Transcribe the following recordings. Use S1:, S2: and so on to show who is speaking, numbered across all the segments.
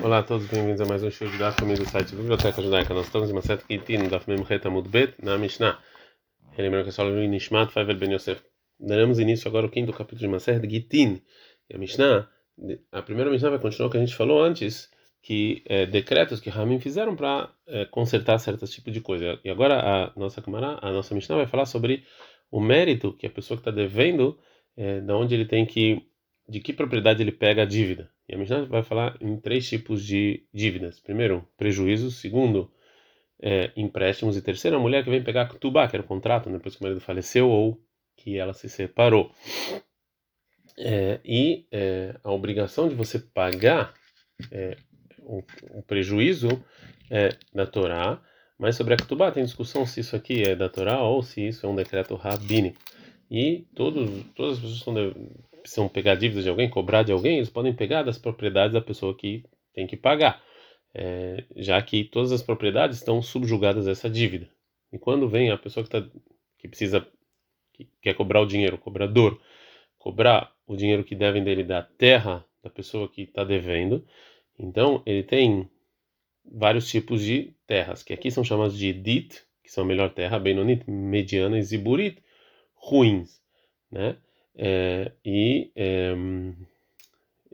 S1: Olá a todos, bem-vindos a mais um show de Daf comigo do site Biblioteca Judaica. Nós estamos em uma certa Gitin, Daf Mem Het Amud Bet, na Mishnah. Lembrando que é só o Nishmat Faivel Ben Yosef. Daremos início agora ao quinto capítulo de Maser de Gitin. E a Mishnah, a primeira Mishnah vai continuar o que a gente falou antes, que é, decretos que Ramim fizeram para é, consertar certos tipos de coisa. E agora a nossa Kamara, a nossa Mishnah vai falar sobre o mérito que a pessoa que está devendo, é, da onde ele tem que, de que propriedade ele pega a dívida. E a Mishnah vai falar em três tipos de dívidas. Primeiro, prejuízo. Segundo, é, empréstimos. E terceiro, a mulher que vem pegar Ktubá, que era o contrato depois que o marido faleceu ou que ela se separou. É, e é, a obrigação de você pagar é, o, o, prejuízo é da Torá, mas sobre a Ktubá tem discussão se isso aqui é da Torá ou se isso é um decreto rabínico. E todos, todas as pessoas precisam pegar dívidas de alguém, cobrar de alguém, eles podem pegar das propriedades da pessoa que tem que pagar, é, já que todas as propriedades estão subjugadas a essa dívida. E quando vem a pessoa que, tá, que precisa, que quer cobrar o dinheiro, o cobrador, cobrar o dinheiro que devem dele da terra da pessoa que está devendo, então ele tem vários tipos de terras, que aqui são chamadas de dit, que são a melhor terra, benonit, mediana e ziburit, ruins, né? É, e, é,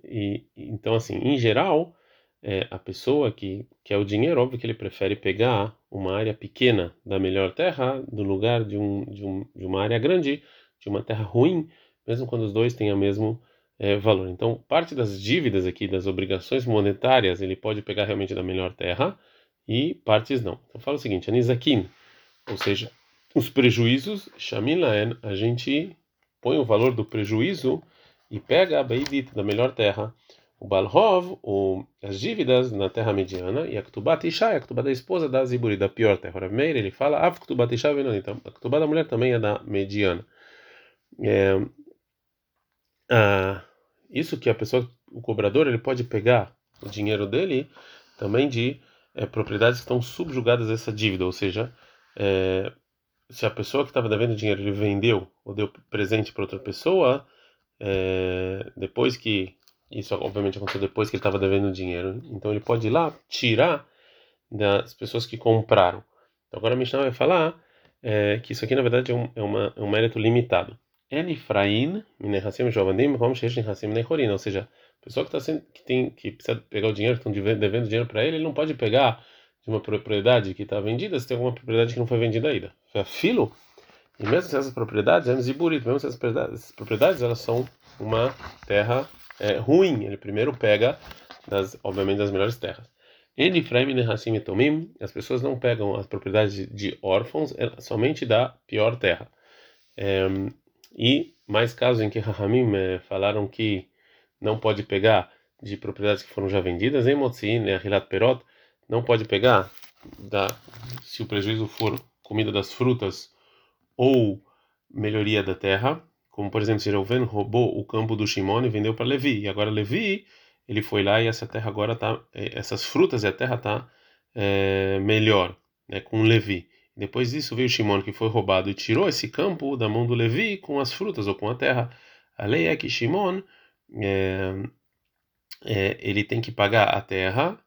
S1: e, então, assim, em geral, é, a pessoa que quer o dinheiro, óbvio que ele prefere pegar uma área pequena da melhor terra do lugar de, um, de, um, de uma área grande, de uma terra ruim, mesmo quando os dois têm o mesmo é, valor. Então, parte das dívidas aqui, das obrigações monetárias, ele pode pegar realmente da melhor terra e partes não. Então, fala o seguinte: Anizakin, ou seja, os prejuízos, Shamilaen, a gente põe o valor do prejuízo e pega a Beidit da melhor terra. O Balhov, o, as dívidas na terra mediana, e a Ktubat Isha, a Ktubat da esposa da Ziburi, da pior terra. O Meir, ele fala, Av Ktubat Isha Então, a Ktubat da mulher também é da mediana. É, ah, isso que a pessoa, o cobrador, ele pode pegar o dinheiro dele também de é, propriedades que estão subjugadas a essa dívida, ou seja, é, se a pessoa que estava devendo dinheiro ele vendeu ou deu presente para outra pessoa, é, depois que isso obviamente aconteceu depois que ele estava devendo dinheiro, então ele pode ir lá tirar das pessoas que compraram. Então agora a Mishnah vai falar é, que isso aqui na verdade é um, é uma, é um mérito limitado. Elifrain, Minehassim Jovandim, Rom Sheshin Hassim Nehorin, ou seja, a pessoa que, tá que, tem, que precisa pegar o dinheiro, que estão devendo dinheiro para ele, ele não pode pegar de uma propriedade que está vendida se tem alguma propriedade que não foi vendida ainda. Filo, e mesmo se essas propriedades, é ziburit, mesmo se essas propriedades, essas propriedades elas são uma terra é, ruim, ele primeiro pega, das, obviamente, das melhores terras. Ele Efraim Hassim Tomim, as pessoas não pegam as propriedades de órfãos é, somente da pior terra. É, e mais casos em que Rahamim é, falaram que não pode pegar de propriedades que foram já vendidas, em Motzin, né, Hilat Perot, não pode pegar da, se o prejuízo for comida das frutas ou melhoria da terra, como por exemplo, se Reuven roubou o campo do Shimon e vendeu para Levi, e agora Levi ele foi lá e essa terra agora tá, é, essas frutas e a terra tá é, melhor, né, com Levi. Depois disso veio Shimon que foi roubado e tirou esse campo da mão do Levi com as frutas ou com a terra. A lei é que Shimon é, é, ele tem que pagar a terra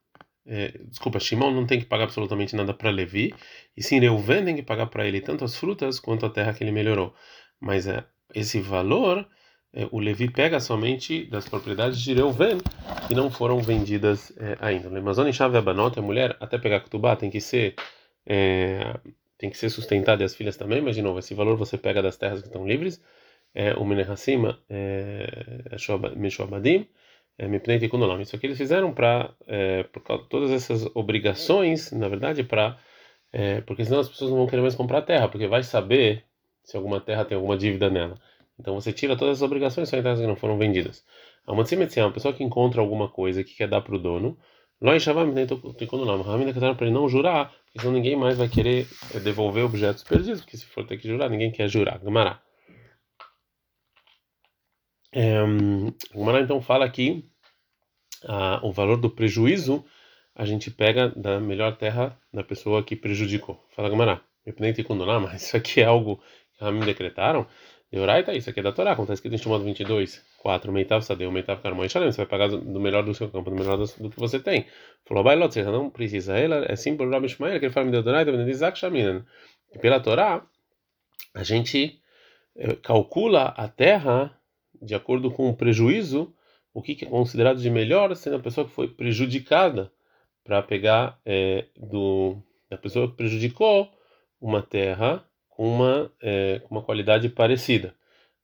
S1: é, desculpa, Shimon não tem que pagar absolutamente nada para Levi, e sim Reuven tem que pagar para ele tanto as frutas quanto a terra que ele melhorou. Mas é, esse valor é, o Levi pega somente das propriedades de Reuven que não foram vendidas é, ainda. Lemazon e Chave Abanot, a mulher até pegar Kutubá tem que ser é, tem que ser sustentada e as filhas também, mas de novo, esse valor você pega das terras que estão livres, é, o Menehacima, é, Meshoabadim, é, Mipnei Tikkun. Isso aqui eles fizeram para é, por causa todas essas obrigações, na verdade, para é, porque senão as pessoas não vão querer mais comprar terra, porque vai saber se alguma terra tem alguma dívida nela. Então você tira todas as obrigações só em terras que não foram vendidas. A uma pessoa que encontra alguma coisa que quer dar para o dono, Loi Shavam Tikkun Olam. Ramina decretaram para ele não jurar, porque senão ninguém mais vai querer é, devolver objetos perdidos, porque se for ter que jurar, ninguém quer jurar. Gamará. É, o Mará então fala aqui a, o valor do prejuízo a gente pega da melhor terra da pessoa que prejudicou. Fala Gamará, mas isso aqui é algo que a mim decretaram. Deoraita, isso aqui é da Torá, acontece que tem chamado 22. 4. Meitav Sadeu, Meitav Carmon e Shalem. Você vai pagar do melhor do seu campo, do melhor do que você tem. Falou, Bailot, você não precisa. Ela é simples, Rabi Shmael, que ele fala, me deu Donai, de Isaac Shaminan. Pela Torá, a gente eh, calcula a terra de acordo com o prejuízo, o que é considerado de melhor, sendo a pessoa que foi prejudicada para pegar é, do da pessoa que prejudicou uma terra com uma, é, uma qualidade parecida.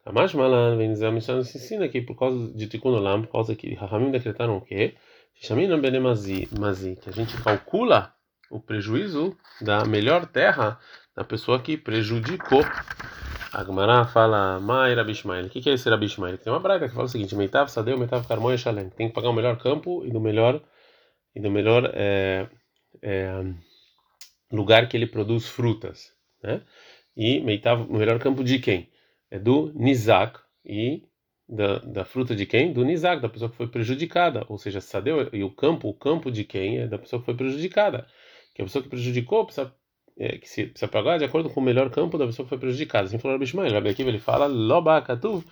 S1: Kamash Malan vem dizer, a Mishnah nos ensina que por causa de Tikkun Olam, por causa que Rahamim decretaram o quê? Shamina Benemazi, que a gente calcula o prejuízo da melhor terra da pessoa que prejudicou. A Gemara fala, Mai Rabishmael. O que é esse Rabishmael? Tem uma braga que fala o seguinte: Meitav Sadeu, Meitav Carmon e Shalem. Tem que pagar o melhor campo e do melhor, e do melhor é, é, lugar que ele produz frutas. Né? E Meitav, o melhor campo de quem? É do Nizak. E da, da fruta de quem? Do Nizak, da pessoa que foi prejudicada. Ou seja, Sadeu e o campo, o campo de quem? É da pessoa que foi prejudicada. Que a pessoa que prejudicou precisa é, que se precisa pagar de acordo com o melhor campo da pessoa que foi prejudicada. Assim falou Rabi Shmuel. Rabi Akiva ele fala Loba Katuv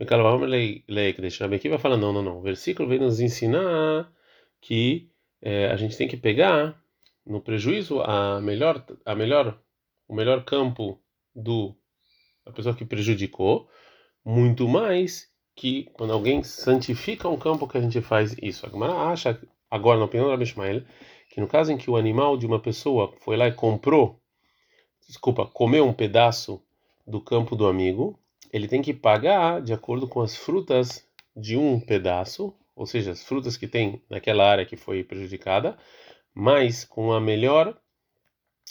S1: Mekalavam leik. Deixa Rabi Akiva fala não, não, não. O versículo vem nos ensinar que é, a gente tem que pegar no prejuízo a melhor a melhor o melhor campo do a pessoa que prejudicou muito mais que quando alguém santifica um campo que a gente faz isso. A Gemara acha agora na opinião do Rabi Shmuel que no caso em que o animal de uma pessoa foi lá e comprou, desculpa, comeu um pedaço do campo do amigo, ele tem que pagar de acordo com as frutas de um pedaço, ou seja, as frutas que tem naquela área que foi prejudicada, mas com a melhor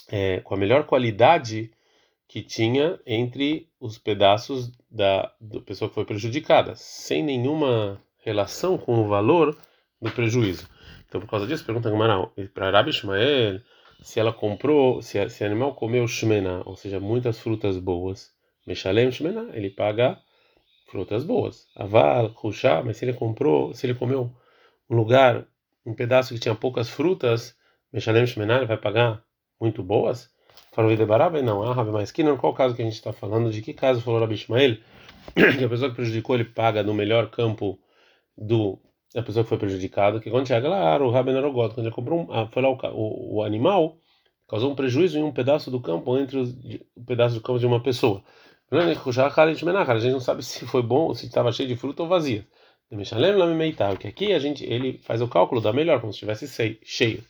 S1: é, com a melhor qualidade que tinha entre os pedaços da, da pessoa que foi prejudicada, sem nenhuma relação com o valor do prejuízo. Então, por causa disso, pergunta para Rabi Ishmael se ela comprou, se, se animal comeu shmena, ou seja, muitas frutas boas, Meshalem shmena, ele paga frutas boas. Aval, Kushá, mas se ele comprou, se ele comeu um lugar, um pedaço que tinha poucas frutas, Meshalem shmena, ele vai pagar muito boas? Falou de Baraba? Não, ah, Rabi mas que não, qual caso que a gente está falando? De que caso falou Rabi Ishmael? Que a pessoa que prejudicou, ele paga no melhor campo do a pessoa que foi prejudicada, que quando chega lá, o Raben Arogot, quando ele comprou um, ah, foi lá o, o, o, animal, causou um prejuízo em um pedaço do campo entre os um pedaço do campo de uma pessoa. A gente não sabe se foi bom, ou se estava cheio de fruta ou vazia. Que aqui a gente ele faz o cálculo da melhor, como se estivesse cheio.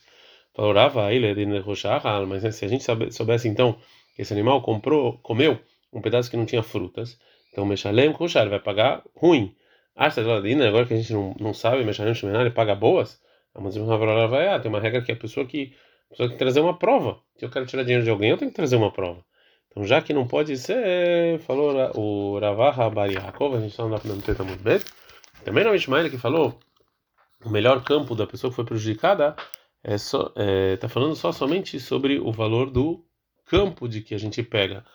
S1: Ele é mas se a gente soubesse então que esse animal comprou, comeu um pedaço que não tinha frutas, então Meshalem Kushar, vai pagar ruim. Ah, agora que a gente não, não sabe, Mesharim Shemená, ele paga boas, mas vai tem uma regra que a pessoa que a pessoa tem que trazer uma prova. Se eu quero tirar dinheiro de alguém, eu tenho que trazer uma prova. Então, já que não pode ser, falou o Ravaha Bariakov, a gente está no Teta muito bem. Também não Ishmael que falou o melhor campo da pessoa que foi prejudicada é só é, tá falando só somente sobre o valor do campo de que a gente pega,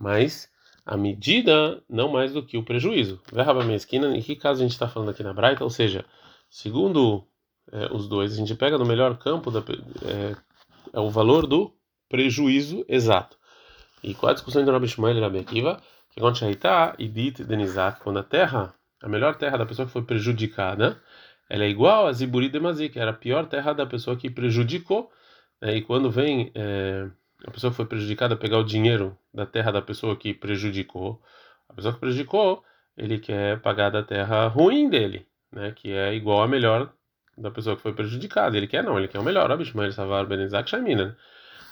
S1: mas a medida não mais do que o prejuízo. Verraba mesquina, em que caso a gente está falando aqui na Braita? Ou seja, segundo é, os dois, a gente pega no melhor campo, da, é, é, o valor do prejuízo exato. E qual a discussão entre Rabi Shmuel e Rabi Akiva? Que quando Shaita e Dit Denizak, quando a terra, a melhor terra da pessoa que foi prejudicada, ela é igual a Ziburi Demazi, que era a pior terra da pessoa que prejudicou. Né? E quando vem. É, a pessoa foi prejudicada pegar o dinheiro da terra da pessoa que prejudicou, a pessoa que prejudicou, ele quer pagar da terra ruim dele, né, que é igual a melhor da pessoa que foi prejudicada. Ele quer não, ele quer o melhor.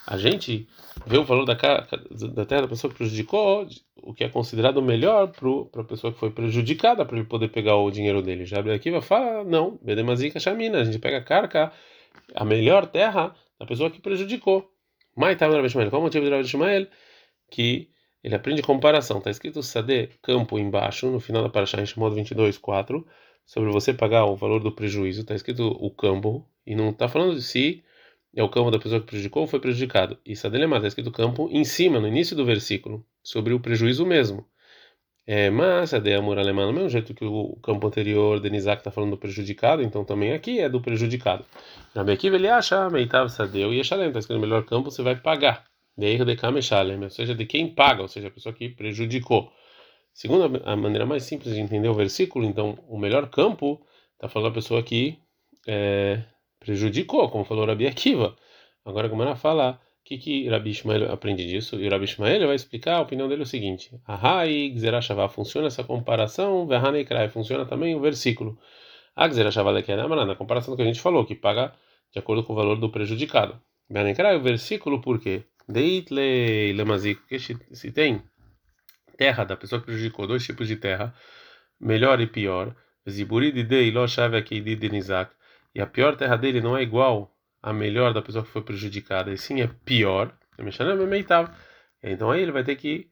S1: A gente vê o valor da, da terra da pessoa que prejudicou, o que é considerado o melhor para a pessoa que foi prejudicada, para ele poder pegar o dinheiro dele. Já abre aqui vai falar, não, Bedemazika Shamina, a gente pega a carca, a melhor terra da pessoa que prejudicou. Mai Tam Rabi Shmuel. Qual o motivo de Rabi Shmuel? Que ele aprende comparação. Está escrito Sade, campo embaixo, no final da Parashá, em Shemot 22, 4, sobre você pagar o valor do prejuízo. Está escrito o campo, e não está falando de si, é o campo da pessoa que prejudicou ou foi prejudicado. E Sade Lemar, está escrito campo em cima, no início do versículo, sobre o prejuízo mesmo. É, mas a de amor alemã, do mesmo jeito que o campo anterior de Nizak está falando do prejudicado, então também aqui é do prejudicado. Na Bekiva ele acha, Meitav Sadeu e Eshalem, está escrito melhor campo você vai pagar. De erro de Kameshalem, ou seja, de quem paga, ou seja, a pessoa que prejudicou. Segundo a maneira mais simples de entender o versículo, então o melhor campo está falando a pessoa que é, prejudicou, como falou Rabi Akiva. Agora como ela fala, o que que Rabi Ishmael aprende disso? E o Rabi Ishmael vai explicar a opinião dele é o seguinte: Ahai, Gzerashavá, funciona essa comparação, Verhanekrai, funciona também o versículo. A Gzerashavá na comparação que a gente falou, que paga de acordo com o valor do prejudicado. Verhanekrai, o versículo, por quê? Deitle Lemazik, que se tem terra da pessoa que prejudicou, dois tipos de terra, melhor e pior. Ziburi de Dei, aqui de Denizak. E a pior terra dele não é igual à melhor da pessoa que foi prejudicada, e sim é pior. Então aí ele vai ter que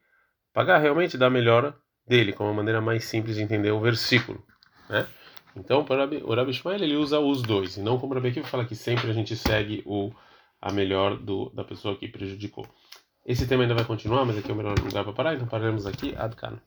S1: pagar realmente da melhor dele, como uma maneira mais simples de entender o versículo, né? Então, o Rabi Ishmael ele usa os dois, e não como o Rabi Akiva fala que sempre a gente segue o a melhor do, da pessoa que prejudicou. Esse tema ainda vai continuar, mas aqui é o melhor lugar para parar, então pararemos aqui. Adkan.